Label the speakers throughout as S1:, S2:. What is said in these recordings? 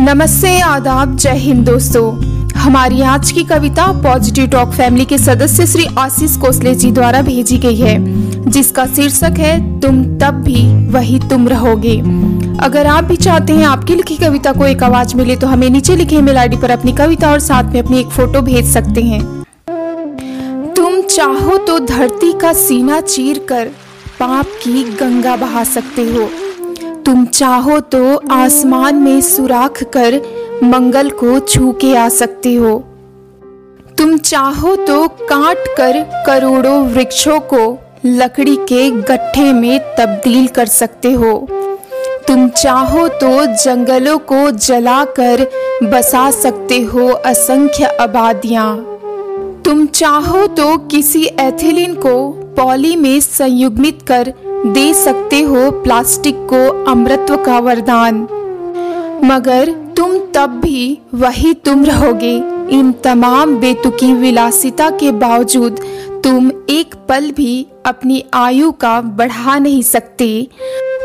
S1: नमस्ते आदाब, जय हिंद दोस्तों। हमारी आज की कविता पॉजिटिव टॉक फैमिली के सदस्य श्री आशीष कोसले जी द्वारा भेजी गई है, जिसका शीर्षक है, तुम तब भी वही तुम रहोगे। अगर आप भी चाहते हैं आपकी लिखी कविता को एक आवाज़ मिले तो हमें नीचे लिखे ईमेल आईडी पर अपनी कविता और साथ में अपनी एक फ़ोटो भेज सकते हैं। तुम चाहो तो धरती का सीना चीर कर पाप की गंगा बहा सकते हो। तुम चाहो तो आसमान में सुराख कर मंगल को छू के आ सकते हो। तुम चाहो तो काट कर करोड़ों वृक्षों को लकड़ी के गट्ठे में तब्दील कर सकते हो। तुम चाहो तो जंगलों को जलाकर बसा सकते हो असंख्य आबादियाँ। तुम चाहो तो किसी एथिलीन को पॉली में संयुग्मित कर दे सकते हो प्लास्टिक को अमृत्व का वरदान। मगर तुम तब भी वही तुम रहोगे। इन तमाम बेतुकी विलासिता के बावजूद तुम एक पल भी अपनी आयु का बढ़ा नहीं सकते।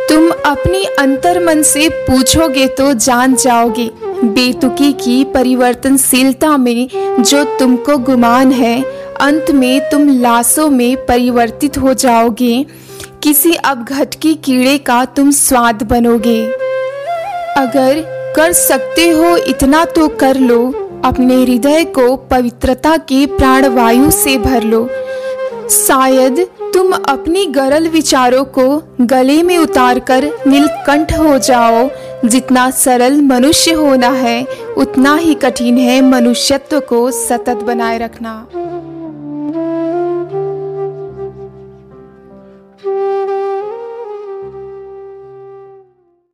S1: तुम अपनी अंतर मन से पूछोगे तो जान जाओगे। बेतुकी की परिवर्तनशीलता में जो तुमको गुमान है अंत में तुम लाशों में परिवर्तित हो जाओगे। किसी अपघटकी कीड़े का तुम स्वाद बनोगे। अगर कर सकते हो इतना तो कर लो। अपने हृदय को पवित्रता के प्राणवायु से भर लो। शायद तुम अपनी गरल विचारों को गले में उतारकर नीलकंठ हो जाओ। जितना सरल मनुष्य होना है, उतना ही कठिन है मनुष्यत्व को सतत बनाए रखना।